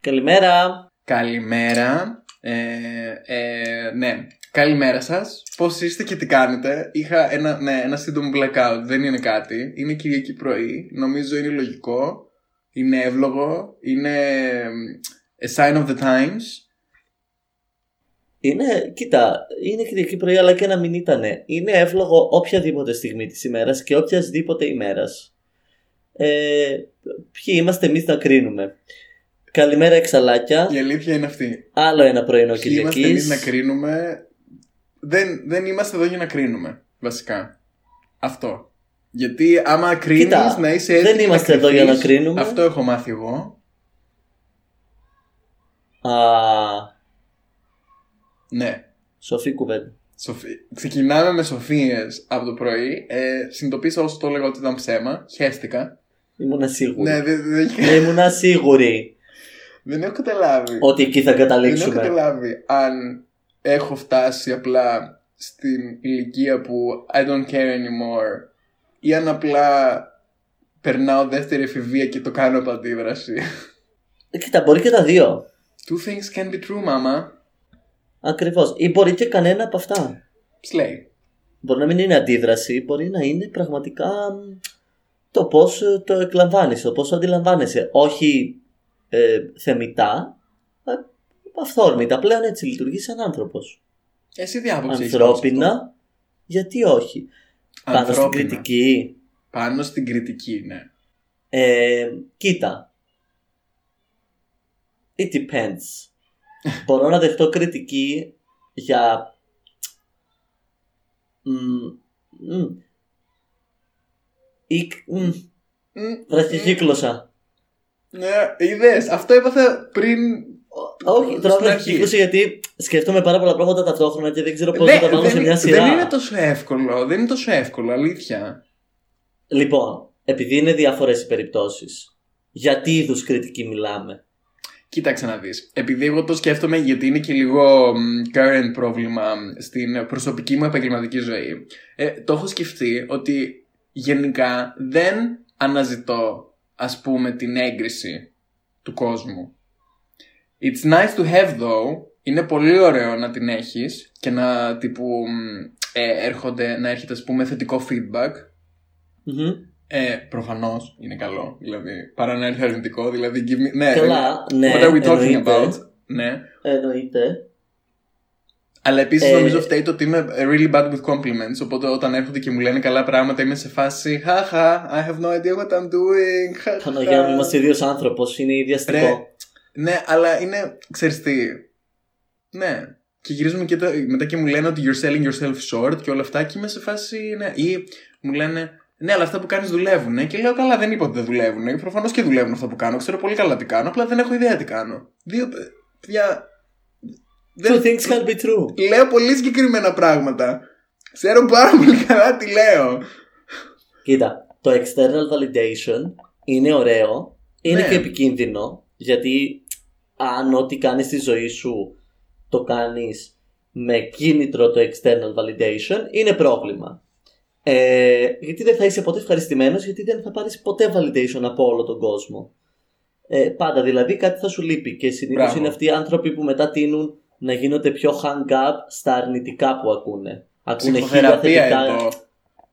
Καλημέρα. Καλημέρα. Ε, ε, ναι. Καλημέρα σας. Πώς είστε και τι κάνετε. Είχα ένα, ναι, ένα σύντομο blackout. Δεν είναι κάτι. Είναι Κυριακή πρωί. Νομίζω είναι λογικό. Είναι εύλογο. Είναι a sign of the times. Είναι, κοίτα, είναι Κυριακή πρωί, αλλά και να μην ήτανε. Είναι εύλογο οποιαδήποτε στιγμή της ημέρας και οποιασδήποτε ημέρας. Ε, ποιοι είμαστε εμείς να κρίνουμε. Καλημέρα, εξαλάκια. Η αλήθεια είναι αυτή. Άλλο ένα πρωινό Ποιοι είμαστε εμείς Κυριακής. να κρίνουμε. Δεν, δεν είμαστε εδώ για να κρίνουμε. Βασικά. Αυτό. Γιατί άμα κρίνεις, Κοίτα, να είσαι δεν έτοιμη να είμαστε εδώ για να κρυφτείς. κρίνουμε. Αυτό έχω μάθει εγώ. Α, Ναι. σοφή κουβέντα. Σοφή. Ξεκινάμε με σοφίες από το πρωί. Ε, συνειδητοποίησα όσο το έλεγα ότι ήταν ψέμα. Χαίστηκα. Ήμουνα σίγουρη. Ναι, δεν, δεν, έχει- Ήμουνα σίγουρη δεν έχω καταλάβει. ότι εκεί θα δεν έχω καταλήξουμε. καταλάβει αν έχω φτάσει απλά στην ηλικία που I don't care anymore ή αν απλά περνάω δεύτερη εφηβεία και το κάνω από αντίδραση. Ε, Κοίτα, μπορεί και τα δύο. Two things can be true, mama. Ακριβώς. Ή μπορεί και κανένα από αυτά. Slay. Μπορεί να μην είναι αντίδραση, μπορεί να είναι πραγματικά μ, το πώς το εκλαμβάνει, το πώς αντιλαμβάνεσαι. Όχι ε, θεμητά, ε, αυθόρμητα. Πλέον έτσι λειτουργεί σαν άνθρωπος. Εσύ τι άποψη έχεις πάνω σε αυτό; Ανθρώπινα, γιατί όχι; Πάνω στην Ανθρώπινα. κριτική. Πάνω στην κριτική, ναι. Ε, κοίτα. It depends. Μπορώ να δεχτώ κριτική για. Μ, μ, ή- μ, Μμ, Βραχικύκλωσα. Ναι, είδες, αυτό έπαθα πριν Όχι, τώρα στην αρχή. βραχικύκλωσα γιατί σκέφτομαι πάρα πολλά πράγματα ταυτόχρονα και δεν ξέρω πώς Ναι, θα τα βάλω σε δεν, μια σειρά. δεν είναι τόσο εύκολο, δεν είναι τόσο εύκολο, αλήθεια. Λοιπόν, επειδή είναι διάφορες οι περιπτώσεις, για τι είδους κριτική μιλάμε; Κοίταξε να δεις. Επειδή εγώ το σκέφτομαι γιατί είναι και λίγο μ, current πρόβλημα μ, στην προσωπική μου επαγγελματική ζωή. Ε, το έχω σκεφτεί ότι γενικά δεν αναζητώ ας πούμε την έγκριση του κόσμου. It's nice to have though. Είναι πολύ ωραίο να την έχεις και να τύπου μ, ε, έρχονται, να έρχεται ας πούμε θετικό feedback. Μμμ. Ε, Προφανώς είναι καλό. Δηλαδή, παρά να έρθει αρνητικό. Δηλαδή, give me... ναι, Καλά, ναι, What are we talking εννοείται. about? Ναι. Εννοείται. Αλλά επίσης Ε, νομίζω φταίει το ότι είμαι really bad with compliments. Οπότε όταν έρχονται και μου λένε καλά πράγματα, είμαι σε φάση. Χαχα, I have no idea what I'm doing. Χαχα. Παναγία μου, είμαστε ίδιο άνθρωπος, είναι ίδιο Ρε, αστικό. Ναι, αλλά είναι. ξέρεις τι. Ναι. Και γυρίζουμε και τα- μετά και μου λένε ότι you're selling yourself short και όλα αυτά. Και είμαι σε φάση. Ναι. Ή μου λένε. Ναι, αλλά αυτά που κάνεις δουλεύουν. Και λέω καλά, δεν είπα ότι δεν δουλεύουν. Προφανώς και δουλεύουν αυτά που κάνω. Ξέρω πολύ καλά τι κάνω. Απλά δεν έχω ιδέα τι κάνω. Δύο. Παιδιά. Two things can be true. Λέω πολύ συγκεκριμένα πράγματα. Ξέρω πάρα πολύ καλά τι λέω. Κοίτα, το external validation είναι ωραίο, είναι Ναι. και επικίνδυνο, γιατί αν ό,τι κάνεις στη ζωή σου το κάνεις με κίνητρο το external validation, είναι πρόβλημα. Ε, γιατί δεν θα είσαι ποτέ ευχαριστημένος, γιατί δεν θα πάρεις ποτέ validation από όλο τον κόσμο. Ε, πάντα δηλαδή κάτι θα σου λείπει και συνήθως Μπράβο. είναι αυτοί οι άνθρωποι που μετά τείνουν να γίνονται πιο hang up στα αρνητικά που ακούνε. Ακούνε χίλια Ψυχοθεραπεία θετικά εδώ.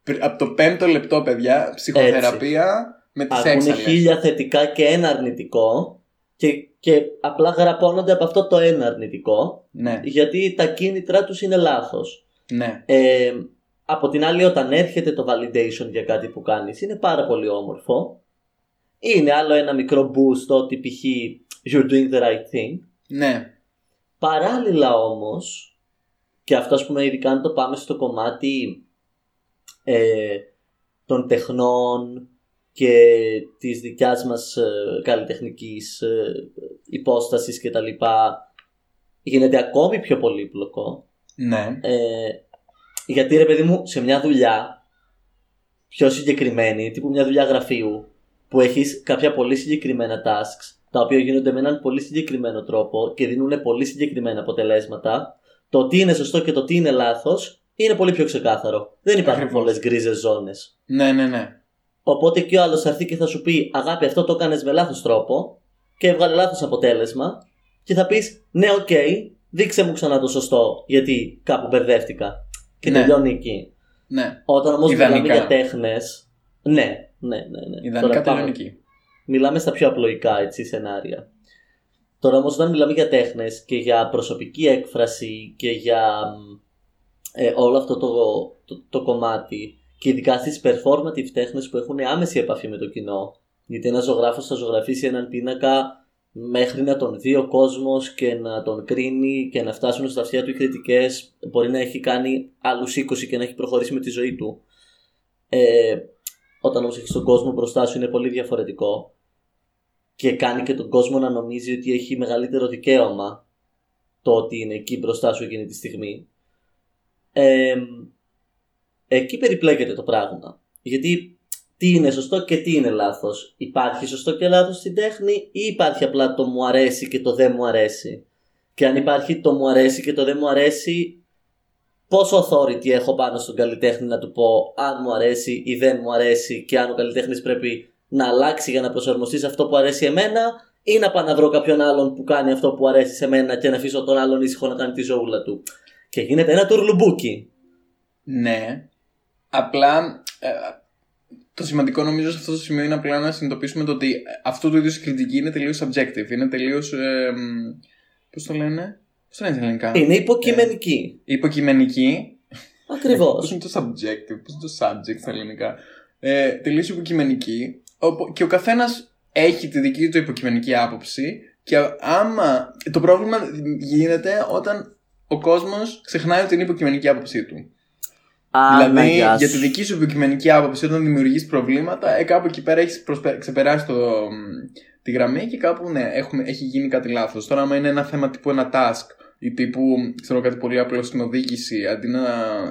Πρι- Από το πέμπτο λεπτό, παιδιά, ψυχοθεραπεία με τις ακούνε έξαλες. χίλια θετικά και ένα αρνητικό και, και απλά γραπώνονται από αυτό το ένα αρνητικό Ναι, γιατί τα κίνητρα τους είναι λάθος. ναι. Ε, από την άλλη όταν έρχεται το validation για κάτι που κάνεις είναι πάρα πολύ όμορφο. Είναι άλλο ένα μικρό boost ότι π.χ. you're doing the right thing. Ναι. Παράλληλα όμως, και αυτό ας πούμε ειδικά αν το πάμε στο κομμάτι ε, των τεχνών και της δικιάς μας ε, καλλιτεχνικής ε, υπόστασης και τα λοιπά, γίνεται ακόμη πιο πολύπλοκο. Ναι. Ε, γιατί ρε παιδί μου, σε μια δουλειά πιο συγκεκριμένη, τύπου μια δουλειά γραφείου, που έχεις κάποια πολύ συγκεκριμένα tasks, τα οποία γίνονται με έναν πολύ συγκεκριμένο τρόπο και δίνουν πολύ συγκεκριμένα αποτελέσματα, το τι είναι σωστό και το τι είναι λάθος είναι πολύ πιο ξεκάθαρο. Δεν υπάρχουν Ακριβώς. πολλές γκρίζες ζώνες. Ναι, ναι, ναι. Οπότε και ο άλλος θα έρθει και θα σου πει: Αγάπη, αυτό το έκανες με λάθος τρόπο και έβγαλε λάθος αποτέλεσμα. Και θα πεις: Ναι, οκ, δείξε μου ξανά το σωστό, γιατί κάπου μπερδεύτηκα. Και Ναι. τελειώνει εκεί. ναι. Όταν όμως μιλάμε Ιδανικά. για τέχνες. Ναι, ναι, ναι. ναι. Ιδανικά Τώρα πάμε- τελειώνει εκεί. Μιλάμε στα πιο απλοϊκά έτσι, σενάρια. Τώρα όμως, όταν μιλάμε για τέχνες και για προσωπική έκφραση και για μ, ε, όλο αυτό το, το, το κομμάτι, και ειδικά στις performative τέχνες που έχουν άμεση επαφή με το κοινό, γιατί ένας ζωγράφος θα ζωγραφίσει έναν πίνακα μέχρι να τον δει ο κόσμος και να τον κρίνει και να φτάσουν στα αυτιά του οι κριτικές. Μπορεί να έχει κάνει άλλους 20 και να έχει προχωρήσει με τη ζωή του. Ε, όταν όμως έχεις τον κόσμο μπροστά σου είναι πολύ διαφορετικό και κάνει και τον κόσμο να νομίζει ότι έχει μεγαλύτερο δικαίωμα το ότι είναι εκεί μπροστά σου εκείνη τη στιγμή. Ε, εκεί περιπλέκεται το πράγμα. Γιατί τι είναι σωστό και τι είναι λάθος. Υπάρχει σωστό και λάθος στην τέχνη ή υπάρχει απλά το μου αρέσει και το δεν μου αρέσει. Και αν υπάρχει το μου αρέσει και το δεν μου αρέσει, πόσο authority έχω πάνω στον καλλιτέχνη να του πω αν μου αρέσει ή δεν μου αρέσει και αν ο καλλιτέχνης πρέπει να αλλάξει για να προσαρμοστεί σε αυτό που αρέσει εμένα ή να πάω να βρω κάποιον άλλον που κάνει αυτό που αρέσει σε μένα και να αφήσω τον άλλον ήσυχο να κάνει τη ζωούλα του. Και γίνεται ένα τουρλουμπούκι. Ναι. Απλά ε, το σημαντικό νομίζω σε αυτό το σημείο είναι απλά να συνειδητοποιήσουμε το ότι αυτό το είδους η κριτική είναι τελείως subjective. Είναι τελείως. Ε, Πώς το λένε, Πώς το λένε στα ελληνικά; Είναι υποκειμενική. Υποκειμενική. Ακριβώς. Πώς είναι το subjective, πώς είναι το subject στα ελληνικά; Ε, τελείως υποκειμενική. Οπο- Και ο καθένας έχει τη δική του υποκειμενική άποψη. Και άμα. Το πρόβλημα γίνεται όταν ο κόσμος ξεχνάει την υποκειμενική άποψή του. Δηλαδή, για τη δική σου υποκειμενική άποψη, όταν δημιουργείς προβλήματα, ε, κάπου εκεί πέρα έχεις ξεπεράσει το, μ, τη γραμμή και κάπου ναι, έχουμε, έχει γίνει κάτι λάθος. Τώρα, άμα είναι ένα θέμα τύπου ένα task ή τύπου ξέρω κάτι πολύ απλό στην οδήγηση, αντί να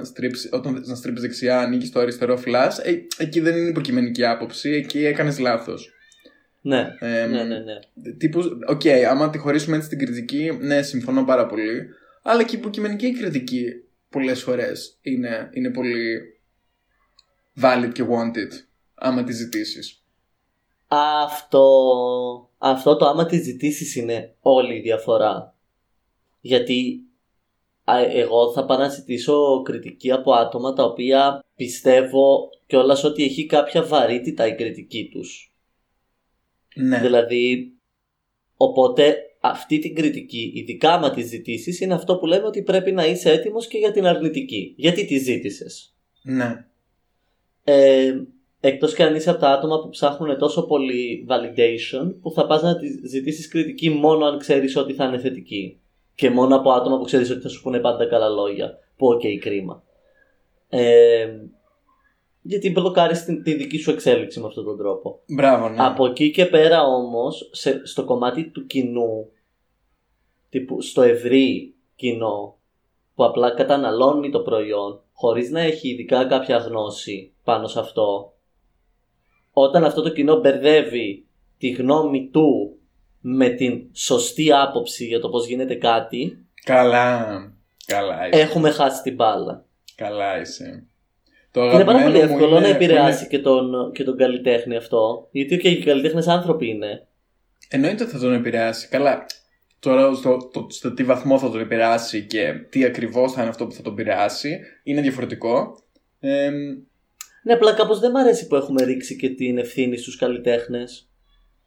στρίψει, όταν να στρίψεις δεξιά, ανοίγει το αριστερό φλας, ε, εκεί δεν είναι υποκειμενική άποψη, εκεί έκανες λάθος. Ναι, Ε, ναι, ναι, ναι. Τύπους, οκ, άμα τη χωρίσουμε έτσι την κριτική, ναι, συμφωνώ πάρα πολύ. Αλλά και η υποκειμενική κριτική πολλές φορές είναι, είναι πολύ valid και wanted, άμα τη ζητήσεις. Αυτό, αυτό το άμα τη ζητήσεις είναι όλη η διαφορά. Γιατί α, εγώ θα πάω να ζητήσω κριτική από άτομα τα οποία πιστεύω κιόλας ότι έχει κάποια βαρύτητα η κριτική τους. Ναι. Δηλαδή, οπότε αυτή την κριτική, ειδικά άμα τη ζητήσεις, είναι αυτό που λέμε ότι πρέπει να είσαι έτοιμος και για την αρνητική. Γιατί τη ζήτησες; ναι. Ε, εκτός και αν είσαι από τα άτομα που ψάχνουν τόσο πολύ validation που θα πας να τη ζητήσεις κριτική μόνο αν ξέρεις ότι θα είναι θετική και μόνο από άτομα που ξέρεις ότι θα σου πούνε πάντα καλά λόγια που οκ κρίμα ε, γιατί μπλοκάρεις την, τη δική σου εξέλιξη με αυτόν τον τρόπο Μπράβο, ναι. από εκεί και πέρα όμως σε, στο κομμάτι του κοινού τύπου στο ευρύ κοινό που απλά καταναλώνει το προϊόν χωρίς να έχει ειδικά κάποια γνώση πάνω σε αυτό όταν αυτό το κοινό μπερδεύει τη γνώμη του με την σωστή άποψη για το πώς γίνεται κάτι Καλά. Καλά είσαι. έχουμε χάσει την μπάλα. Καλά είσαι. Το Είναι πάρα πολύ αγαπημένο μου εύκολο είναι- να επηρεάσει είναι- και τον, και τον καλλιτέχνη αυτό γιατί και οι καλλιτέχνες άνθρωποι είναι Εννοείται ότι θα τον επηρεάσει. Καλά. Τώρα στο, το, στο τι βαθμό θα τον επηρεάσει και τι ακριβώς θα είναι αυτό που θα τον επηρεάσει είναι διαφορετικό. Ε, Ναι, απλά κάπως δεν μ' αρέσει που έχουμε ρίξει και την ευθύνη στους καλλιτέχνες.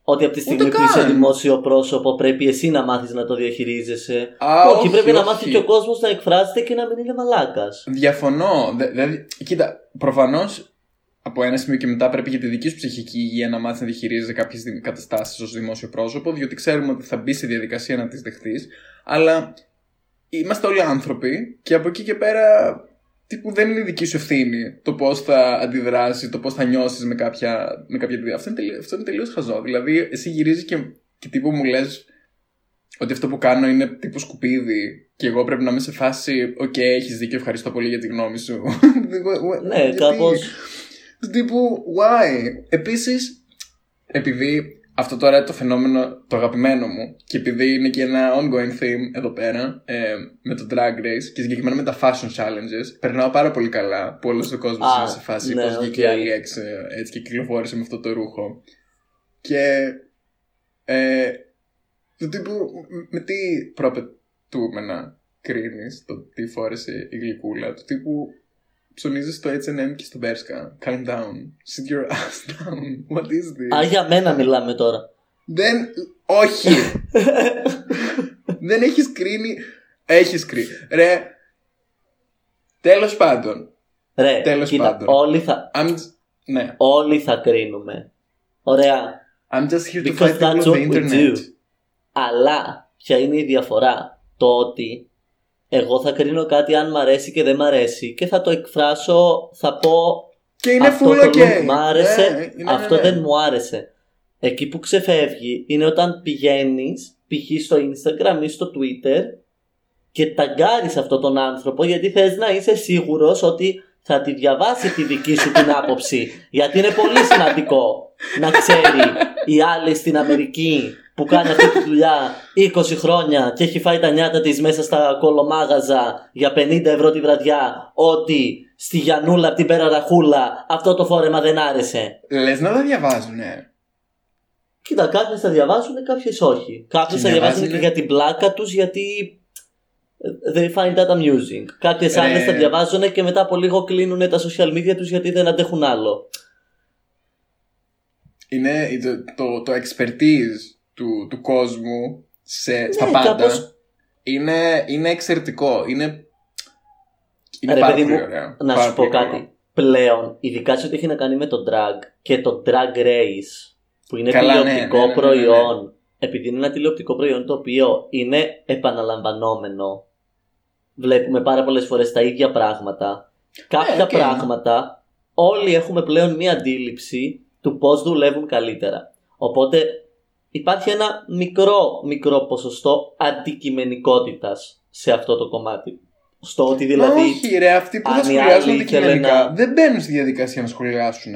Ότι από τη στιγμή Ούτε που είσαι καν. δημόσιο πρόσωπο πρέπει εσύ να μάθεις να το διαχειρίζεσαι. α, όχι, πρέπει να όχι. μάθει και ο κόσμος να εκφράζεται και να μην είναι μαλάκας. Διαφωνώ. Δε- Δηλαδή, κοίτα, προφανώς από ένα σημείο και μετά πρέπει για τη δική σου ψυχική υγεία να μάθεις να διαχειρίζεσαι κάποιες καταστάσεις ως δημόσιο πρόσωπο, διότι ξέρουμε ότι θα μπει σε διαδικασία να τις δεχτείς. Αλλά είμαστε όλοι άνθρωποι και από εκεί και πέρα τύπου δεν είναι δική σου ευθύνη το πώς θα αντιδράσεις, το πώς θα νιώσεις με κάποια, με κάποια δουλειά. Αυτό είναι, τελείως, αυτό είναι τελείως χαζό. Δηλαδή, εσύ γυρίζεις και, και τύπου μου λες ότι αυτό που κάνω είναι τύπου σκουπίδι και εγώ πρέπει να είμαι σε φάση Οκ, έχεις δίκιο, ευχαριστώ πολύ για τη γνώμη σου. Ναι, Γιατί- κάπως. Του τύπου, why; Επίσης, επειδή αυτό τώρα είναι το φαινόμενο το αγαπημένο μου και επειδή είναι και ένα ongoing theme εδώ πέρα ε, με το drag race και συγκεκριμένα με τα fashion challenges περνάω πάρα πολύ καλά που όλος ο κόσμος Α, είναι σε φάση ναι, πώς βγήκε η OK. Alex ε, έτσι και κυκλοφόρησε με αυτό το ρούχο και ε, του τύπου μ- με τι προαπαιτούμενα κρίνεις το τι φόρεσε η γλυκούλα του τύπου ψωνίζεις στο H&M και στο Bershka calm down sit your ass down what is this; Α, για μένα μιλάμε τώρα. δεν. Όχι! δεν έχεις κρίνει. Έχεις κρίνει. Ρε. Τέλος πάντων. Ρε, Τέλος κοίτα, πάντων. όλοι θα, I'm just, ναι. όλοι θα κρίνουμε. Ωραία. I'm just here to Because fight people that's on the what we internet. do. Αλλά ποια είναι η διαφορά; Το ότι εγώ θα κρίνω κάτι αν μ' αρέσει και δεν μ' αρέσει και θα το εκφράσω, θα πω Και είναι αυτό full το ok. look μ' άρεσε, Ναι, είναι, αυτό ναι, ναι. δεν μου άρεσε. Εκεί που ξεφεύγει είναι όταν πηγαίνεις π.χ. στο Instagram ή στο Twitter και ταγκάρεις αυτόν τον άνθρωπο γιατί θες να είσαι σίγουρος ότι θα τη διαβάσει τη δική σου την άποψη. Γιατί είναι πολύ σημαντικό να ξέρει η άλλη στην Αμερική που κάνει αυτή τη δουλειά 20 χρόνια και έχει φάει τα νιάτα της μέσα στα κολομάγαζα για 50 ευρώ τη βραδιά ότι στη Γιανούλα από την Περαραχούλα αυτό το φόρεμα δεν άρεσε. Λες να τα διαβάζουνε. Κοίτα, κάποιες θα διαβάζουν, κάποιες όχι. Κάποιες Τι θα διαβάζουν διαβάζουνε; και για την πλάκα τους γιατί ε, they find that amusing. Κάποιες Ρε. άλλες θα διαβάζουν και μετά από λίγο κλείνουν τα social media τους γιατί δεν αντέχουν άλλο. Είναι το, το, το expertise του, του κόσμου σε, στα Ναι, πάντα. κάπως- Είναι, είναι εξαιρετικό. Είναι, είναι Ρε, πάρα παιδί πολύ μου, ωραίο. Να Πάρα σου πω πολύ κάτι. ωραίο. Πλέον, ειδικά σε ό,τι έχει να κάνει με το drag και το drag race, που είναι Καλά, ναι, τηλεοπτικό ναι, ναι, ναι, ναι, ναι. προϊόν, επειδή είναι ένα τηλεοπτικό προϊόν το οποίο είναι επαναλαμβανόμενο, βλέπουμε πάρα πολλές φορές τα ίδια πράγματα. Κάποια Ε, οκ. πράγματα όλοι έχουμε πλέον μία αντίληψη του πώς δουλεύουν καλύτερα. Οπότε υπάρχει ένα μικρό, μικρό ποσοστό αντικειμενικότητας σε αυτό το κομμάτι. Στο ότι δηλαδή... Μα όχι, ρε, αυτοί που αν θα η σχολιάσουν άλλη ήθελε αντικειμενικά να- δεν μπαίνουν στη διαδικασία να σχολιάσουν.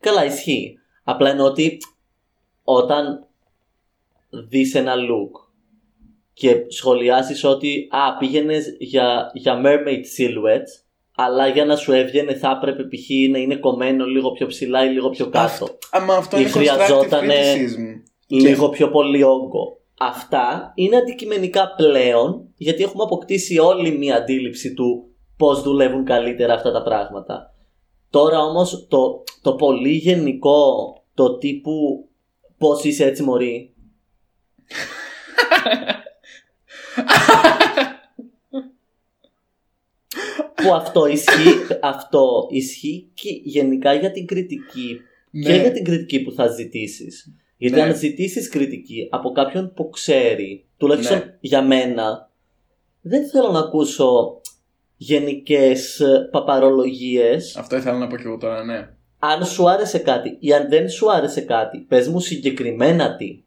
Καλά, ισχύει. Απλά εννοώ ότι όταν δεις ένα look και σχολιάσεις ότι α, πήγαινες για, για mermaid silhouette αλλά για να σου έβγαινε θα έπρεπε π.χ. να είναι κομμένο λίγο πιο ψηλά ή λίγο πιο κάτω. Αυτό, άμα αυτό Ή είναι constructive χρειαζότανε- criticism. Λίγο πιο πολύ όγκο. Αυτά είναι αντικειμενικά πλέον γιατί έχουμε αποκτήσει όλη μία αντίληψη του πώς δουλεύουν καλύτερα αυτά τα πράγματα. Τώρα όμως το, το πολύ γενικό, το τύπου πώς είσαι έτσι μωρή. που αυτό ισχύει, αυτό ισχύει και γενικά για την κριτική και Ναι. για την κριτική που θα ζητήσεις. Γιατί Ναι. αν ζητήσεις κριτική από κάποιον που ξέρει, τουλάχιστον Ναι. για μένα, δεν θέλω να ακούσω γενικές ε, παπαρολογίες. Αυτό ήθελα να πω και εγώ τώρα, ναι. Αν σου άρεσε κάτι ή αν δεν σου άρεσε κάτι, πες μου συγκεκριμένα τι.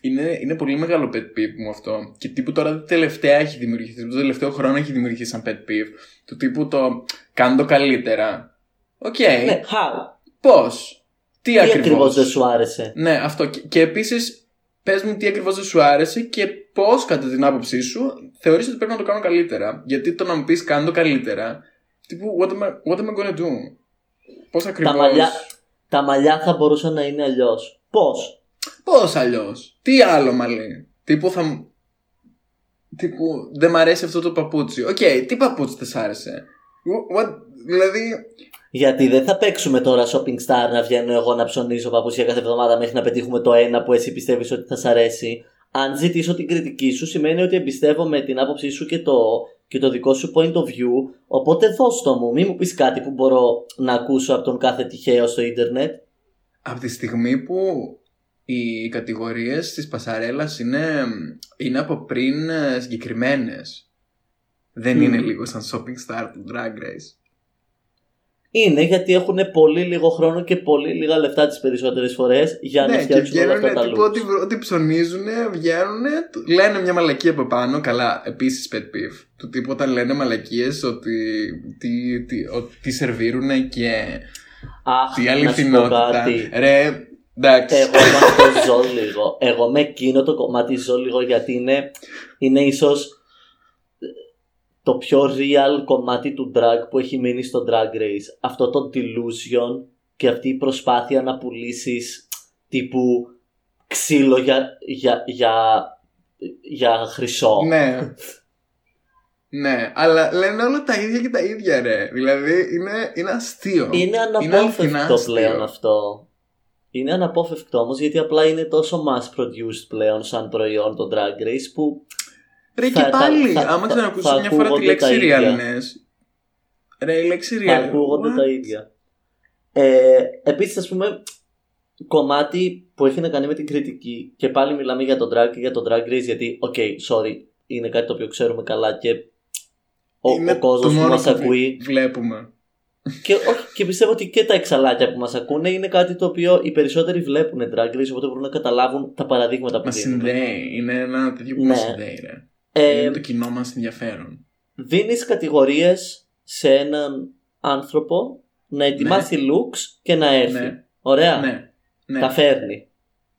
Είναι, είναι πολύ μεγάλο pet peeve μου αυτό. Και τύπου τώρα τελευταία έχει δημιουργηθεί, το τελευταίο χρόνο έχει δημιουργηθεί σαν pet peeve. Του τύπου το κάν' το καλύτερα. Οκ. Ναι, how; Πώς; Τι, Τι ακριβώς. ακριβώς; δεν σου άρεσε; Ναι, αυτό. Και, και επίσης, πες μου τι ακριβώς δεν σου άρεσε και πώς, κατά την άποψή σου, θεωρείς ότι πρέπει να το κάνω καλύτερα. Γιατί το να μου πεις κάν' το καλύτερα. Τύπου, what am I, what am I gonna do; Πώς ακριβώ. Τα μαλλιά, τα μαλλιά θα μπορούσαν να είναι αλλιώς. Πώς; Πώς αλλιώς; Τι άλλο μαλλί. Τύπου θα μου. Τύπου δεν μ' αρέσει αυτό το παπούτσι. Οκ, τι παπούτσι δεν σ' άρεσε. What, δηλαδή. Γιατί δεν θα παίξουμε τώρα shopping star να βγαίνω εγώ να ψωνίζω παπούτσια κάθε εβδομάδα μέχρι να πετύχουμε το ένα που εσύ πιστεύεις ότι θα σ' αρέσει. Αν ζητήσω την κριτική σου σημαίνει ότι εμπιστεύομαι την άποψή σου και το, και το δικό σου point of view. Οπότε δώσ' το μου. Μην μου πεις κάτι που μπορώ να ακούσω από τον κάθε τυχαίο στο ίντερνετ. Από τη στιγμή που οι κατηγορίες της Πασαρέλας είναι, είναι από πριν συγκεκριμένες. Δεν Μμμ. είναι λίγο σαν shopping star του Drag Race. Είναι γιατί έχουν πολύ λίγο χρόνο και πολύ λίγα λεφτά τις περισσότερες φορές για να Ναι, και φτιάξουν όλα βγαίνουν αυτά τα τύπου looks. ότι, ότι ψωνίζουν, βγαίνουν, λένε μια μαλακία από πάνω. Καλά, επίσης pet peeve. Του τύπου όταν λένε μαλακίες ότι τι, τι, ότι τι σερβίρουν και Αχ, τι να σου πω αληθινότητα. κάτι. Ρε, εντάξει. Εγώ με αυτό ζω λίγο. Εγώ με εκείνο το κομμάτι ζω λίγο γιατί είναι, είναι ίσως το πιο real κομμάτι του drag που έχει μείνει στο drag race. Αυτό το delusion και αυτή η προσπάθεια να πουλήσεις τύπου ξύλο για, για, για, για χρυσό. Ναι. ναι, αλλά λένε όλα τα ίδια και τα ίδια, ρε. Δηλαδή είναι, είναι αστείο. Είναι αληθινά αναπόφευκτο αστείο. πλέον αυτό. Είναι αναπόφευκτο όμως γιατί απλά είναι τόσο mass produced πλέον σαν προϊόν το drag race που Ρε Θα- και πάλι, θα- άμα θα- ξανακούσει θα μια φορά τη ακούγονται λέξη τα ίδια. realness. Ρε, η λέξη θα real. ακούγονται What? τα ίδια. Ε, επίσης ας πούμε κομμάτι που έχει να κάνει με την κριτική και πάλι μιλάμε για το drag και για το drag race γιατί οκ, sorry, είναι κάτι το οποίο ξέρουμε καλά και ο, Είναι ο κόσμος το που μόνο μας που ακούει Βλέπουμε. Και, όχι, και πιστεύω ότι και τα εξαλάκια που μας ακούνε είναι κάτι το οποίο οι περισσότεροι βλέπουν drag race οπότε μπορούν να καταλάβουν τα παραδείγματα που Μα δίνουν. συνδέει. Είναι ένα τέτοιο που Ναι. μας συνδέει, ρε. Ε, είναι το κοινό μας ενδιαφέρον. δίνεις κατηγορίες σε έναν άνθρωπο να ετοιμάσει looks και να έρθει. Ναι. Ωραία. Ναι. Ναι. Τα φέρνει.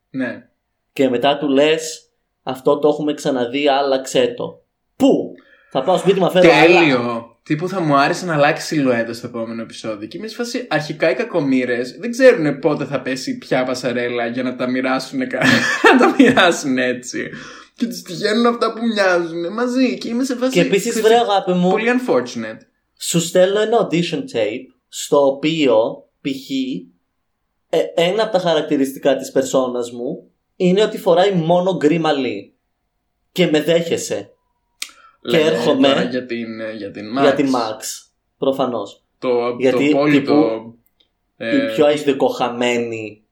ναι. Και μετά του λες αυτό το έχουμε ξαναδεί, άλλαξέ το. Πού; Θα πάω σπίτι μου να φέρω άλλα. Τέλειο. Τύπου θα μου άρεσε να αλλάξει σιλουέτα στο επόμενο επεισόδιο. Και είμαι σε φάση αρχικά οι κακομήρε δεν ξέρουν πότε θα πέσει ποια πασαρέλα για να τα μοιράσουν, κα- να τα μοιράσουν έτσι. Και τους τυχαίνουν αυτά που μοιάζουν μαζί. Και είμαι σε φάση. Και επίσης ξέρεις, βρε αγάπη μου, Πολύ unfortunate. σου στέλνω ένα audition tape στο οποίο π.χ. ε, ένα από τα χαρακτηριστικά της περσόνας μου είναι ότι φοράει μόνο γκρι μαλλί. Και με δέχεσαι Και Λέμε έρχομαι τώρα για την, ε, για την Max. για τη Max. Προφανώς. Το, Γιατί, το απόλυτο. τύπου, ε, Η πιο αισθηκοχαμένη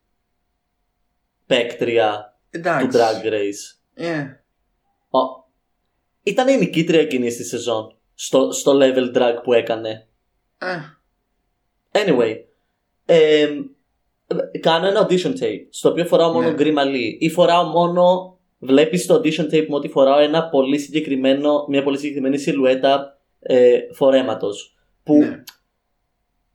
παίκτρια εντάξει. του Drag Race. Ε, Ο- Ήταν η νικήτρια εκείνης στη σεζόν. Στο, στο level drag που έκανε. ε, Anyway. Ε, κάνω ένα audition tape. Στο οποίο φοράω μόνο Ναι. γκρι μαλλί. Ή φοράω μόνο. Βλέπεις στο audition tape μου ότι φοράω ένα πολύ συγκεκριμένο, μια πολύ συγκεκριμένη σιλουέτα ε, φορέματος. Που ναι.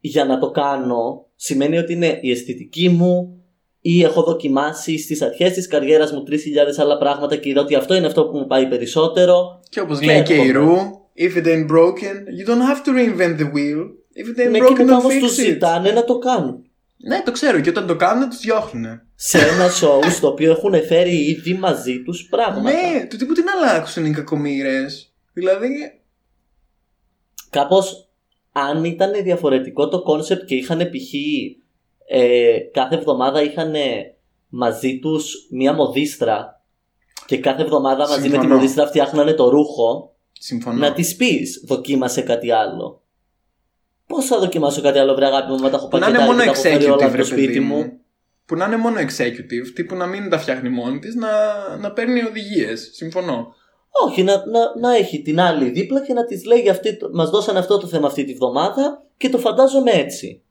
για να το κάνω σημαίνει ότι είναι η αισθητική μου ή έχω δοκιμάσει στις αρχές της καριέρας μου 3.000 άλλα πράγματα και είδα ότι αυτό είναι αυτό που μου πάει περισσότερο Και όπως Και λέει και η έρχομαι. Ρου, if it ain't broken, you don't have to reinvent the wheel. If it ain't Ναι, και broken, μετά don't όμως fix τους it. ζητάνε να το κάνουν. Ναι, το ξέρω. Και όταν το κάνουν, τους διώχνουν. Σε ένα show στο οποίο έχουν φέρει ήδη μαζί τους πράγματα. Ναι, του τύπου τι να αλλάξουν οι κακομήρες. Δηλαδή, Κάπως αν ήταν διαφορετικό το κόνσεπτ και είχαν π.χ. Ε, κάθε εβδομάδα είχαν μαζί τους μία μοδίστρα και κάθε εβδομάδα μαζί με τη Συμφωνώ. μοδίστρα φτιάχνανε το ρούχο συμφωνώ. να τη πεις, δοκίμασε κάτι άλλο. Πώς θα δοκιμάσω κάτι άλλο, βρε αγάπη μου, μετά έχω Που να πακετάρει είναι και μόνο τα έχω φέρει όλα executive, από ρε το σπίτι παιδί μου. μου. Που να είναι μόνο executive, τύπου να μην τα φτιάχνει μόνη της, να, να παίρνει οδηγίες. Συμφωνώ. Όχι, να, να, να έχει την άλλη δίπλα και να της λέει αυτή, μας δώσανε αυτό το θέμα αυτή τη βδομάδα και το φαντάζομαι έτσι.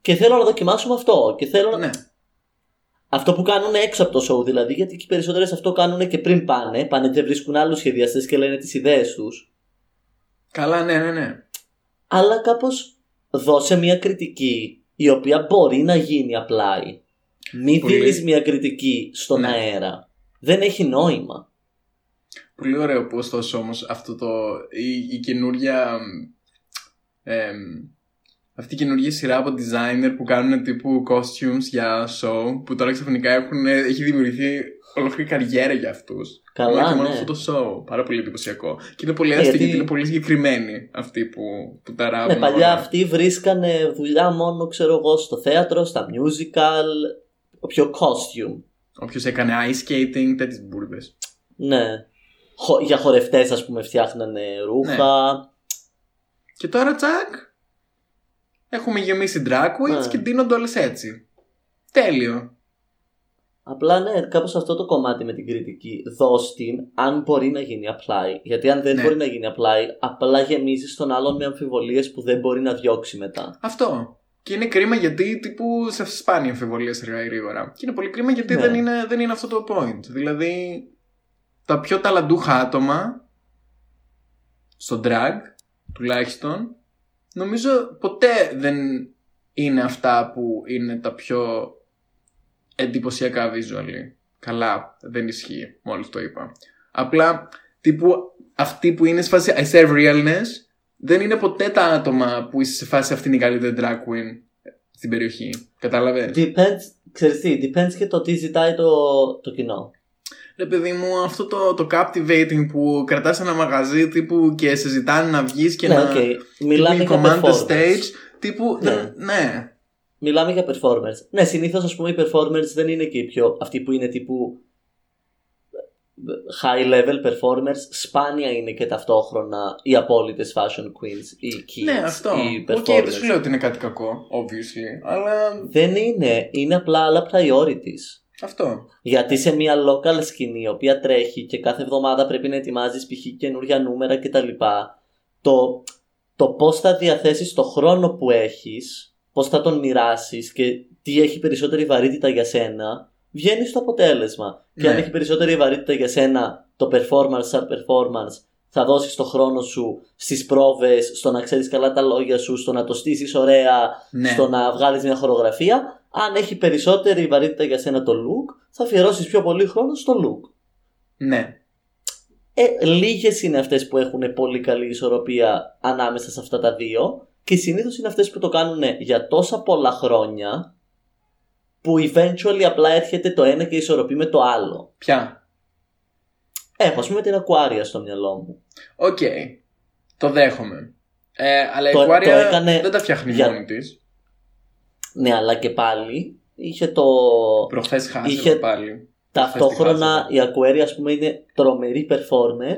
Και θέλω να δοκιμάσουμε αυτό. Και θέλω να- Ναι. Αυτό που κάνουν έξω από το show δηλαδή, γιατί και οι περισσότερες αυτό κάνουν και πριν πάνε. Πάνε και βρίσκουν άλλους σχεδιαστές και λένε τις ιδέες τους. Καλά, ναι, ναι, ναι. Αλλά κάπως δώσε μια κριτική η οποία μπορεί να γίνει απλά. Μην Πολύ. δίνεις μια κριτική στον Ναι. αέρα. Δεν έχει νόημα. Πολύ ωραίο που ωστόσο όμως αυτό το, η, η καινούρια εμ, αυτή η καινούργια σειρά από designer που κάνουν τύπου costumes για show που τώρα ξαφνικά έχουν, έχει δημιουργηθεί ολόκληρη καριέρα για αυτούς Καλά, Μόνο και μόνο ναι. αυτό το show. Πάρα πολύ εντυπωσιακό. Και είναι πολύ Ε, αστείο γιατί- γιατί είναι πολύ συγκεκριμένοι αυτοί που, που τα ράβουν. Ναι, παλιά όλα. αυτοί βρίσκανε δουλειά μόνο, ξέρω εγώ, στο θέατρο, στα musical, πιο costume. Όποιος έκανε ice skating, τέτοιες μπουρδες. Ναι. Χο- για χορευτές ας πούμε φτιάχνανε ρούχα. Ναι. Και τώρα τσακ. Έχουμε γεμίσει drag queens Ναι. και ντύνονται όλες έτσι. Τέλειο. Απλά ναι, κάπως αυτό το κομμάτι με την κριτική. Δώσ' την αν μπορεί να γίνει apply. Γιατί αν δεν Ναι. μπορεί να γίνει apply, απλά γεμίζεις τον άλλον με αμφιβολίες που δεν μπορεί να διώξει μετά. Αυτό. Και είναι κρίμα γιατί τύπου σε σπάνια αμφιβολία αργά ή γρήγορα. Και είναι πολύ κρίμα γιατί Ναι. δεν, είναι, δεν είναι αυτό το point. Δηλαδή, τα πιο ταλαντούχα άτομα στο drag, τουλάχιστον, νομίζω ποτέ δεν είναι αυτά που είναι τα πιο εντυπωσιακά visually. Καλά, δεν ισχύει, μόλις το είπα. Απλά, τύπου αυτοί που είναι σε φάση I serve realness δεν είναι ποτέ τα άτομα που είσαι σε φάση αυτή είναι η καλύτερη drag queen στην περιοχή. Κατάλαβες; Depends, ξέρεις τι, depends και το τι ζητάει το, το κοινό. Ρε παιδί μου, αυτό το, το captivating που κρατάς ένα μαγαζί τύπου και σε ζητάνε να βγεις και ναι, να... οκ. τύπου Μιλάμε you για command the performance. stage. Τύπου, Ναι. ναι. Ναι. Μιλάμε για performers. Ναι, συνήθως ας πούμε οι performers δεν είναι και οι πιο. αυτοί που είναι τύπου. high level performers σπάνια είναι και ταυτόχρονα οι απόλυτες fashion queens, οι kids, Ναι, αυτό. οι Ok, performers. δεν σου λέω ότι είναι κάτι κακό, obviously. Αλλά Δεν είναι, είναι απλά άλλα priorities. αυτό. Γιατί σε μια local σκηνή η οποία τρέχει και κάθε εβδομάδα πρέπει να ετοιμάζεις π.χ. καινούργια νούμερα κτλ. Το, το πώς θα διαθέσεις το χρόνο που έχεις, πώς θα τον μοιράσεις και τι έχει περισσότερη βαρύτητα για σένα, βγαίνει στο αποτέλεσμα. Και Ναι. αν έχει περισσότερη βαρύτητα για σένα το performance σαν performance, θα δώσεις το χρόνο σου στις πρόβες, στο να ξέρεις καλά τα λόγια σου, στο να το στήσεις ωραία, Ναι. στο να βγάλεις μια χορογραφία. Αν έχει περισσότερη βαρύτητα για σένα το look, θα αφιερώσεις πιο πολύ χρόνο στο look. Ναι. Ε, λίγες είναι αυτές που έχουν πολύ καλή ισορροπία ανάμεσα σε αυτά τα δύο και συνήθως είναι αυτές που το κάνουν για τόσα πολλά χρόνια που eventually απλά έρχεται το ένα και ισορροπεί με το άλλο. Πια. Έχω ας πούμε την Aquaria στο μυαλό μου. Οκ. Το δέχομαι. Ε, αλλά η Το- Aquaria το έκανε δεν τα φτιάχνει για- μόνη της. Ναι, αλλά και πάλι είχε το... Προχθές χάσαμε Είχε- πάλι. Ταυτόχρονα η Aquaria ας πούμε είναι τρομερή performer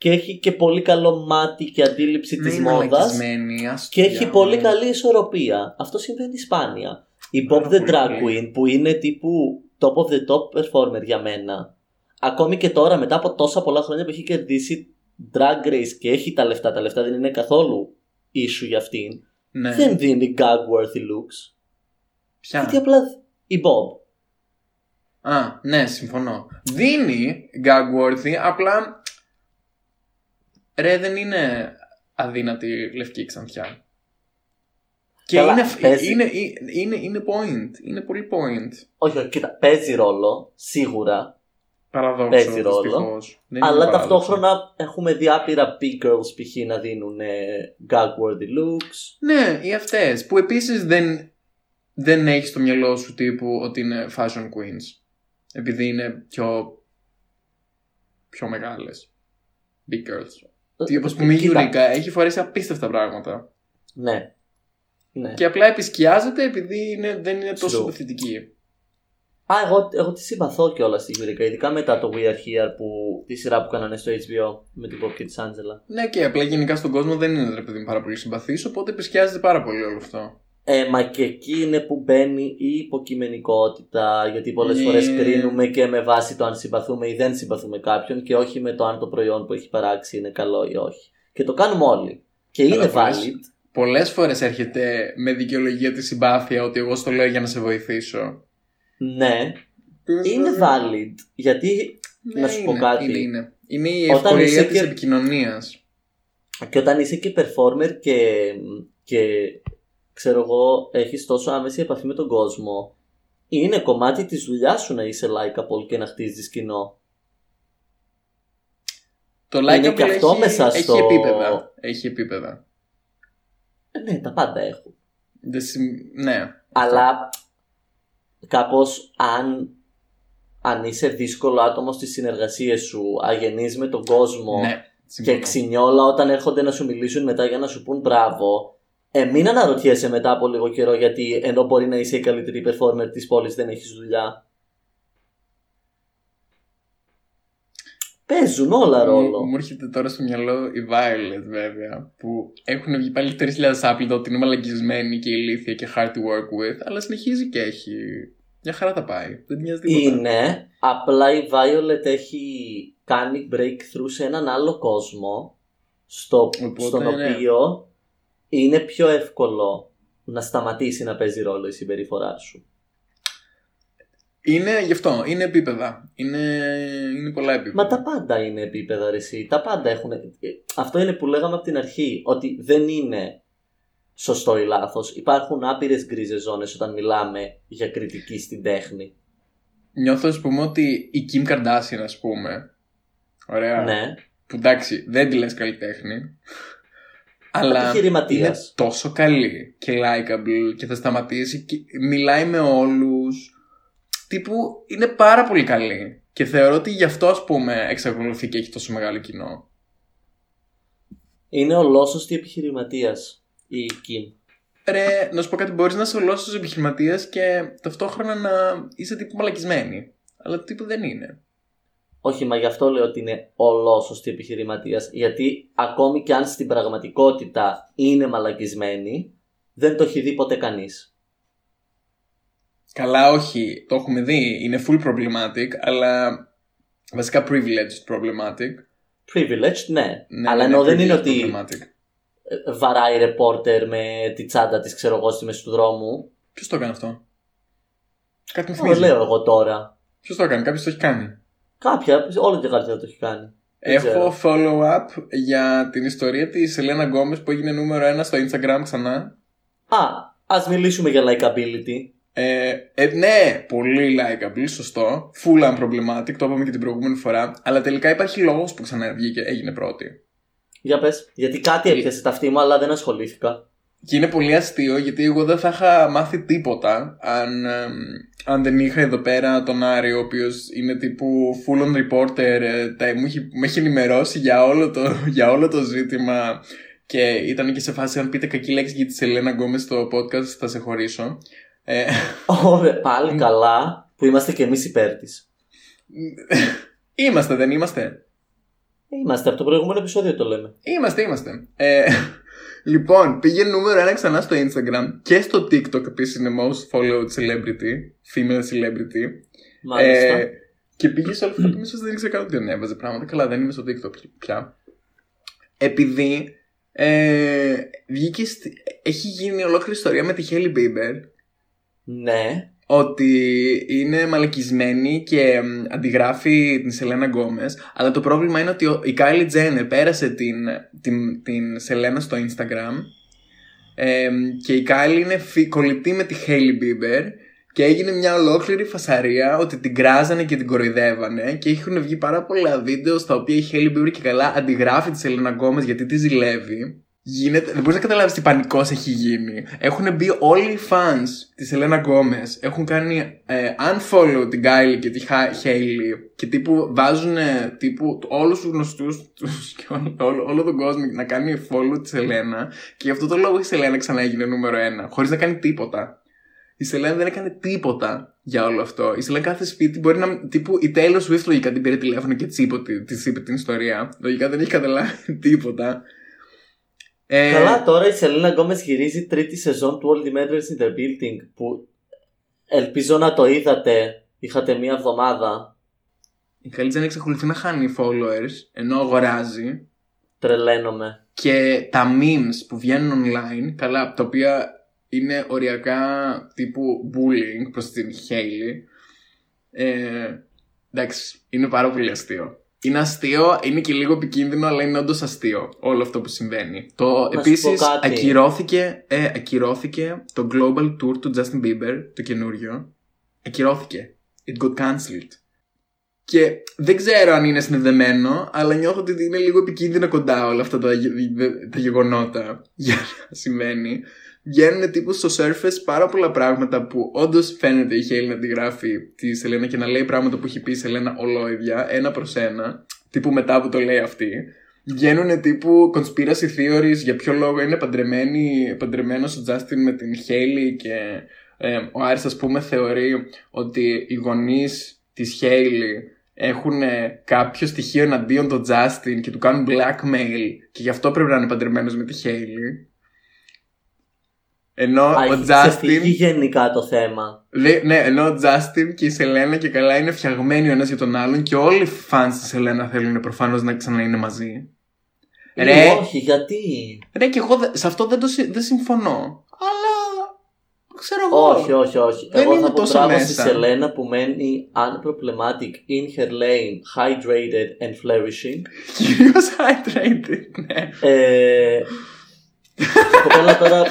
και έχει και πολύ καλό μάτι και αντίληψη Ναι, της είναι μόδας μαλακισμένη, ας και το έχει διάολο. πολύ καλή ισορροπία. Αυτό συμβαίνει σπάνια. Η Bob Πάρα the πολύ Drag καλή. Queen που είναι τύπου top of the top performer για μένα. Ακόμη και τώρα μετά από τόσα πολλά χρόνια που έχει κερδίσει Drag Race και έχει τα λεφτά, τα λεφτά δεν είναι καθόλου issue για αυτήν. Ναι. Δεν δίνει gag worthy looks. Ποια; Γιατί απλά η Bob. Α, ναι, συμφωνώ. Δίνει gag worthy, απλά. Ρε, δεν είναι αδύνατη λευκή ξανθιά. Και Καλά, είναι, παίζει. είναι, είναι, είναι point. Είναι πολύ point. Όχι, όχι, κοίτα, παίζει ρόλο, σίγουρα. Παραδόξο. Παίζει ρόλο. δυστυχώς. Δεν είναι αλλά παράδοξο. ταυτόχρονα έχουμε δει άπειρα big girls π.χ. να δίνουν ε, gag worthy looks. Ναι, ή αυτές. Που επίσης δεν, δεν έχει στο μυαλό σου τύπου ότι είναι fashion queens. Επειδή είναι πιο. πιο μεγάλες. Big girls. Τι όπως πούμε η Κοίτα, Eureka έχει φορέσει απίστευτα πράγματα. Ναι. ναι. Και απλά επισκιάζεται επειδή είναι, δεν είναι τόσο True. θετική. Α, εγώ, εγώ τη συμπαθώ κιόλας στη Eureka, ειδικά μετά το We Are Here που τη σειρά που κάνανε στο HBO με την Bob και της Angela. Ναι, και απλά γενικά στον κόσμο δεν είναι ρε παιδί μου πάρα πολύ συμπαθή, οπότε επισκιάζεται πάρα πολύ όλο αυτό. Ε, μα και εκεί είναι που μπαίνει η υποκειμενικότητα, γιατί πολλές Ναι. φορές κρίνουμε και με βάση το αν συμπαθούμε ή δεν συμπαθούμε κάποιον και όχι με το αν το προϊόν που έχει παράξει είναι καλό ή όχι. Και το κάνουμε όλοι. Και Αλλά είναι πολλές- valid. Πολλές φορές έρχεται με δικαιολογία τη συμπάθεια ότι εγώ στο λέω για να σε βοηθήσω. Ναι, είναι valid. Γιατί Ναι, να σου πω είναι, κάτι. Είναι, είναι. είναι η Όταν ευκολία είσαι της και- επικοινωνίας. Και όταν είσαι και performer και, και ξέρω εγώ έχεις τόσο άμεση επαφή με τον κόσμο είναι κομμάτι της δουλειάς σου να είσαι likeable και να χτίζεις κοινό. Το Είναι like και αυτό έχει, μέσα έχει στο- επίπεδα. Έχει επίπεδα. Ε, ναι, τα πάντα έχουν. Δεν συμ- Ναι. Αλλά κάπως αν, αν είσαι δύσκολο άτομος στις συνεργασίες σου, αγενείς με τον κόσμο Ναι. και συμφωνώ. ξινιόλα όταν έρχονται να σου μιλήσουν μετά για να σου πούν μπράβο, ε, μην αναρωτιέσαι μετά από λίγο καιρό γιατί ενώ μπορεί να είσαι η καλύτερη performer της πόλης δεν έχεις δουλειά. Παίζουν όλα ρόλο. Μου, μου έρχεται τώρα στο μυαλό η Violet βέβαια που έχουν βγει πάλι 3.000 άπλυτα ότι είναι μαλακισμένη και ηλίθια και hard to work with αλλά συνεχίζει και έχει Μια χαρά τα πάει. Δεν μοιάζει τίποτα. Είναι, απλά η Violet έχει κάνει breakthrough σε έναν άλλο κόσμο στο, Οπότε, στον ναι. οποίο είναι πιο εύκολο να σταματήσει να παίζει ρόλο η συμπεριφορά σου. Είναι γι' αυτό. Είναι επίπεδα. Είναι, είναι πολλά επίπεδα. Μα τα πάντα είναι επίπεδα ρε εσύ. Τα πάντα έχουν... Αυτό είναι που λέγαμε από την αρχή. Ότι δεν είναι σωστό ή λάθος. Υπάρχουν άπειρες γκρίζες ζώνες όταν μιλάμε για κριτική στην τέχνη. Νιώθω, ας πούμε, ότι η Kim Kardashian, ας πούμε. Ωραία. Ναι. Που εντάξει, δεν τη λες καλλιτέχνη. Αλλά Επιχειρηματίας. είναι τόσο καλή και likeable και θα σταματήσει και μιλάει με όλους τύπου είναι πάρα πολύ καλή και θεωρώ ότι γι' αυτό ας πούμε εξακολουθεί και έχει τόσο μεγάλο κοινό Είναι ολόσωστη επιχειρηματίας η Kim. Ρε, να σου πω κάτι, μπορείς να είσαι ολόσος επιχειρηματίας και ταυτόχρονα να είσαι τύπου μαλακισμένη αλλά τύπου δεν είναι Όχι, μα γι' αυτό λέω ότι είναι ολόσωστη επιχειρηματίας. Γιατί ακόμη και αν στην πραγματικότητα είναι μαλακισμένη, δεν το έχει δει ποτέ κανείς. Καλά όχι, το έχουμε δει, είναι full problematic αλλά βασικά privileged problematic Privileged, ναι. Ναι, Αλλά ναι, ενώ δεν privileged είναι ότι problematic. ε, βαράει ρεπόρτερ με τη τσάντα της, ξέρω εγώ, στη μέση του δρόμου. Ποιος το έκανε αυτό; Κάτι μου Το θυμίζει λέω εγώ τώρα. Ποιος το έκανε, κάποιος το έχει κάνει Κάποια, όλο και κάτι θα το έχει κάνει. Δεν ξέρω. Έχω follow-up για την ιστορία της Ελένα Γκόμες που έγινε νούμερο 1 στο Instagram ξανά. Α, ας μιλήσουμε για likability. Ε, ε, ναι, πολύ likeable, σωστό. Full unproblematic, το είπαμε και την προηγούμενη φορά. Αλλά τελικά υπάρχει λόγος που ξανά βγήκε, έγινε πρώτη. Για πες, γιατί κάτι έπιασε τα αυτή μου, αλλά δεν ασχολήθηκα. Και είναι πολύ αστείο γιατί εγώ δεν θα είχα μάθει τίποτα αν, εμ, αν δεν είχα εδώ πέρα τον Άρη, ο οποίος είναι τύπου full on reporter, ε, τα, μου, έχει, με έχει ενημερώσει για όλο, το, για όλο το ζήτημα και ήταν και σε φάση αν πείτε κακή λέξη για τη Σελένα Γκόμες στο podcast θα σε χωρίσω. Ε, Ωραία, πάλι καλά που είμαστε κι εμείς υπέρ της. είμαστε, δεν είμαστε; Είμαστε, από το προηγούμενο επεισόδιο το λέμε. Είμαστε, είμαστε. Ε, λοιπόν, πήγε νούμερο ένα ξανά στο Instagram και στο TikTok επίσης είναι most followed celebrity, female celebrity. Μάλιστα. Ε, και πήγε σε όλο αυτό που ίσω δεν ήξερα καν ότι ανέβαζε πράγματα. Καλά, δεν είμαι στο TikTok πια. Επειδή ε, βγήκε στη- έχει γίνει ολόκληρη ιστορία με τη Hailey Bieber Ναι. Ότι είναι μαλακισμένη και μ, αντιγράφει την Σελένα Γκόμες αλλά το πρόβλημα είναι ότι ο- η Kylie Jenner πέρασε την, την, την Σελένα στο Instagram ε, και η Kylie είναι φι- κολλητή με τη Hailey Bieber και έγινε μια ολόκληρη φασαρία ότι την κράζανε και την κοροϊδεύανε και έχουν βγει πάρα πολλά βίντεο στα οποία η Hailey Bieber και καλά αντιγράφει τη Σελένα Γκόμες γιατί τη ζηλεύει Γίνεται, δεν μπορείς να καταλάβεις τι πανικός έχει γίνει. Έχουν μπει όλοι οι fans της Ελένα Γκόμες. Έχουν κάνει ε, unfollow την Kylie και τη Χα- Hailey. Και τύπου βάζουν ε, τύπου όλους τους γνωστούς τους και όλο, όλο, όλο τον κόσμο να κάνει follow της Ελένα. Και γι' αυτό το λόγο η Σελένα ξανά έγινε νούμερο ένα. Χωρίς να κάνει τίποτα. Η Σελένα δεν έκανε τίποτα για όλο αυτό. Η Σελένα κάθε σπίτι μπορεί να. τύπου η Taylor Swift λογικά την πήρε τηλέφωνο και της είπε, ότι- της είπε την ιστορία. Λογικά δεν έχει καταλάβει τίποτα. Ε, Καλά, τώρα η Σελίνα Γκόμες γυρίζει τρίτη σεζόν του Only Murders in the Building που ελπίζω να το είδατε. Είχατε μία εβδομάδα. Η Kylie Jenner εξακολουθεί να χάνει followers ενώ αγοράζει Τρελαίνομαι. και τα memes που βγαίνουν online, καλά, τα οποία είναι οριακά τύπου bullying προς την Hailey, ε, εντάξει, είναι πάρα πολύ αστείο. Είναι αστείο, είναι και λίγο επικίνδυνο, αλλά είναι όντως αστείο όλο αυτό που συμβαίνει. Το Να σου πω επίσης κάτι. ακυρώθηκε, ε, ακυρώθηκε το Global Tour του Justin Bieber, το καινούριο. Ακυρώθηκε. It got cancelled. Και δεν ξέρω αν είναι συνδεδεμένο, αλλά νιώθω ότι είναι λίγο επικίνδυνα κοντά όλα αυτά τα, γε- τα γεγονότα για να συμβαίνει. Βγαίνουν τύπου στο surface πάρα πολλά πράγματα που όντως φαίνεται η Χέλη να τη γράφει της Σελένα και να λέει πράγματα που έχει πει η Σελένα ολόιδια, ένα προς ένα, τύπου μετά που το λέει αυτή. Βγαίνουν τύπου conspiracy theories για ποιο λόγο είναι παντρεμένη, παντρεμένος ο Justin με την Χέιλι και ε, ο Άρης ας πούμε θεωρεί ότι οι γονείς της Χέιλι έχουν ε, κάποιο στοιχείο εναντίον τον Justin και του κάνουν blackmail και γι' αυτό πρέπει να είναι παντρεμένος με τη Χέιλι. Ενώ Α, ο έχει Justin. ξεφύγει γενικά το θέμα. Λέει, ναι, ενώ ο Justin και η Σελένα και καλά είναι φτιαγμένοι ο ένας για τον άλλον και όλοι οι fans της Σελένα θέλουν προφανώς να ξανά είναι μαζί. Ρε. Ή όχι, γιατί; Ρε, και εγώ δε- σε αυτό δεν, το, συ- δεν συμφωνώ. Αλλά. ξέρω εγώ. Όχι, όχι, όχι. Δεν Εγώ είμαι θα πω τόσο μπράβο στη μέσα. Σελένα που μένει unproblematic in her lane, hydrated and flourishing. Κυρίως hydrated, ναι. Ε, η κοπέλα τώρα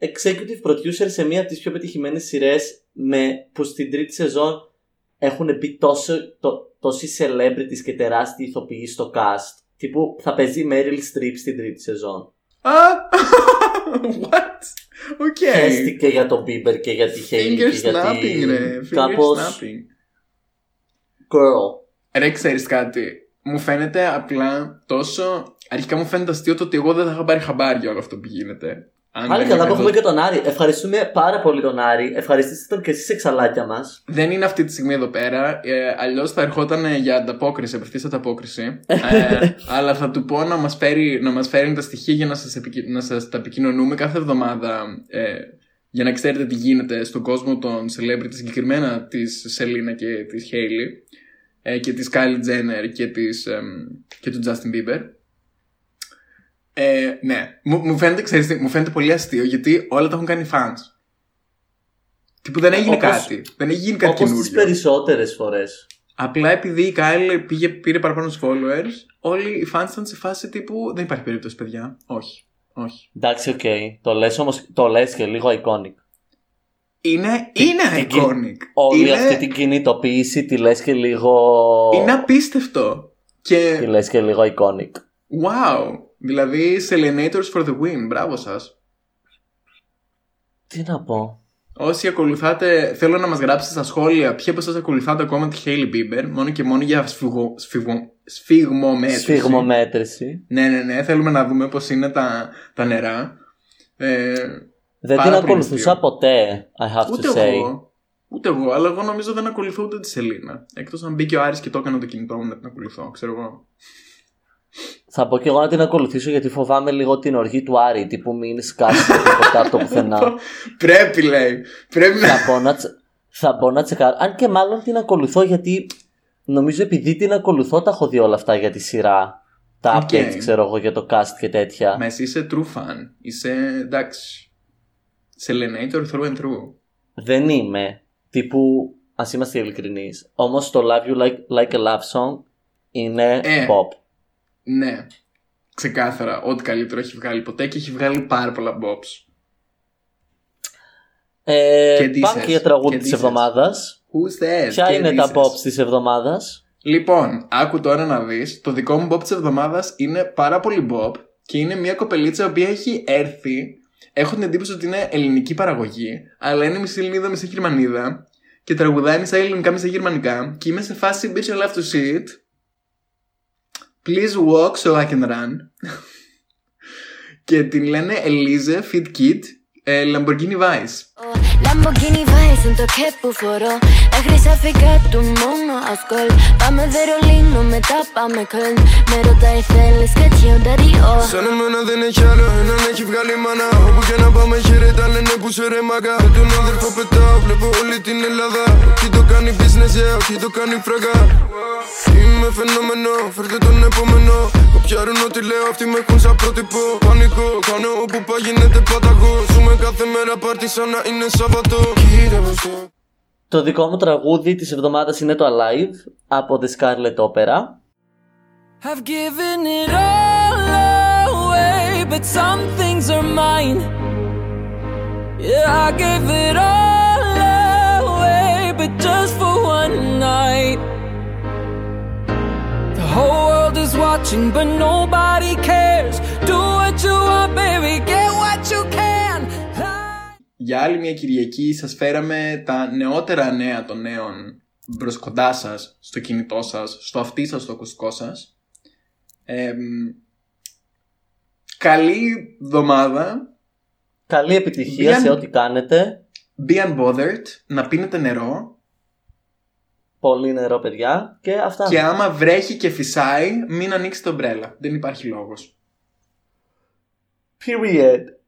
executive producer σε μία από τις πιο πετυχημένες σειρές με, που στην τρίτη σεζόν έχουν μπει τόσο, το, τόσοι celebrities και τεράστιοι ηθοποιοί στο cast. Τύπου θα παίζει η Meryl Streep στην τρίτη σεζόν. Α, what? Οκ. Χαίστηκε για τον Bieber και για τη Hailey Finger και για snapping, τη... ρε. Finger Κάπως snapping. girl. Ρε, ξέρεις κάτι. Μου φαίνεται απλά τόσο. Αρχικά μου φαίνεται αστείο το ότι εγώ δεν θα είχα πάρει χαμπάρι για όλο αυτό που γίνεται. Αν Πάλι δεν καλά που είχα έχουμε δω- και τον Άρη. Ευχαριστούμε πάρα πολύ τον Άρη. Ευχαριστήστε τον και εσείς εξαλάκια μας. Δεν είναι αυτή τη στιγμή εδώ πέρα. Ε, Αλλιώς θα ερχόταν για ανταπόκριση, απευθείας ανταπόκριση. ε, αλλά θα του πω να μας φέρει, να μας φέρει τα στοιχεία για να σας να σας τα επικοινωνούμε κάθε εβδομάδα. Ε, για να ξέρετε τι γίνεται στον κόσμο των celebrity, συγκεκριμένα της Σελίνα και της Χέιλι ε, και της Kylie Jenner και, της, εμ, και του Justin Bieber. Ε, ναι, μου, μου, φαίνεται, ξέρεις, τι, μου φαίνεται πολύ αστείο γιατί όλα τα έχουν κάνει fans. Τι που δεν έγινε Όπως- κάτι. Δεν έχει γίνει κάτι Όπως τις καινούριο. περισσότερες φορές. Απλά επειδή η Kylie πήγε, πήρε παραπάνω followers, όλοι οι fans ήταν σε φάση τύπου δεν υπάρχει περίπτωση, παιδιά. Όχι. Όχι. Εντάξει, οκ. Το λες όμως, το λες και λίγο iconic. Είναι, είναι την- iconic. Όλη είναι, αυτή την κινητοποίηση τη λες και λίγο... είναι απίστευτο. Τη Και λες και λίγο iconic. wow. Δηλαδή, Selenators for the win. Μπράβο σας. Τι να πω. Όσοι ακολουθάτε, θέλω να μας γράψετε στα σχόλια ποιοι από εσάς ακολουθάτε ακόμα τη Hailey Bieber, μόνο και μόνο για σφυγω, σφυγω, σφιγμομέτρηση. Σφιγμομέτρηση. Ναι, ναι, ναι, θέλουμε να δούμε πώς είναι τα, τα νερά. Ε, Δεν Πάρα την πολύ ακολουθούσα αστείο. ποτέ, I have ούτε to say. εγώ. Ούτε εγώ, αλλά εγώ νομίζω δεν ακολουθώ ούτε τη Σελίνα. Εκτός αν μπήκε ο Άρης και το έκανε το κινητό μου να την ακολουθώ, ξέρω εγώ. Θα πω και εγώ να την ακολουθήσω γιατί φοβάμαι λίγο την οργή του Άρη. Τύπου μην σκάσει τίποτα από το πουθενά. Πρέπει, λέει. Πρέπει να. θα, πω να τσε- θα πω να τσεκάρω. Αν και μάλλον την ακολουθώ γιατί νομίζω επειδή την ακολουθώ τα έχω δει όλα αυτά για τη σειρά. Τα Ok. updates ξέρω εγώ για το cast και τέτοια. Μα εσύ είσαι true fan. Είσαι εντάξει. Selenator through and through. Δεν είμαι τύπου, ας είμαστε ειλικρινείς. Όμως το Love You Like, like a Love Song είναι Ε. pop. Ναι. Ξεκάθαρα. Ό,τι καλύτερο έχει βγάλει ποτέ και έχει βγάλει πάρα πολλά bops. Ε, Και τι πάμε θες, και για τραγούδι και της τι θες; εβδομάδας. Who's this? Ποια και είναι τι τα θες; pops της εβδομάδας; Λοιπόν, άκου τώρα να δεις Το δικό μου bob της εβδομάδας είναι πάρα πολύ bob Και είναι μια κοπελίτσα η οποία έχει έρθει Έχω την εντύπωση ότι είναι ελληνική παραγωγή Αλλά είναι μισή Ελληνίδα, μισή Γερμανίδα Και τραγουδάει μισά ελληνικά, μισά γερμανικά Και είμαι σε φάση bitch I love to see it Please walk so I can run Και την λένε Elise Fit Kid ε, Lamborghini Vice Lamborghini Vice είναι το κέπ που φορώ Τα χρυσαφικά του μόνο ασκόλ. Πάμε Βερολίνο μετά πάμε Κöln Με ρωτάει θέλεις κατσιόν τα ριό Σαν εμένα δεν έχει άλλο έναν έχει βγάλει μάνα. Όπου και να πάμε χαιρετά λένε που σε ρε μαγά Με τον αδερφό πετάω βλέπω όλη την Ελλάδα. Τι το κάνει business yeah, τι το κάνει φραγά Είμαι φαινόμενο, φέρτε τον επόμενο. Κοπιάρουν ό,τι λέω, αυτοί με έχουν σαν πρότυπο. Πανικό, κάνω όπου πάει γίνεται παταγό Ζούμε κάθε μέρα πάρτι σαν να είναι Σάββατο Κύριε Βοστό Το δικό μου τραγούδι της εβδομάδας είναι το Alive από The Scarlet Opera. I've given it all away, but some things are mine. Yeah, I gave it all away, but just for one night. The whole world is watching, but nobody cares. Do what you want, baby, get what you can. Για άλλη μια Κυριακή σας φέραμε τα νεότερα νέα των νέων μπρος κοντά σας, στο κινητό σας, στο αυτί σας, στο ακουστικό σας. Εμ, καλή εβδομάδα. Καλή επιτυχία Bien. σε ό,τι κάνετε. Be unbothered. Να πίνετε νερό. Πολύ νερό, παιδιά. Και αυτά. Και άμα βρέχει και φυσάει, μην ανοίξετε το μπρέλα. Δεν υπάρχει λόγος. Period.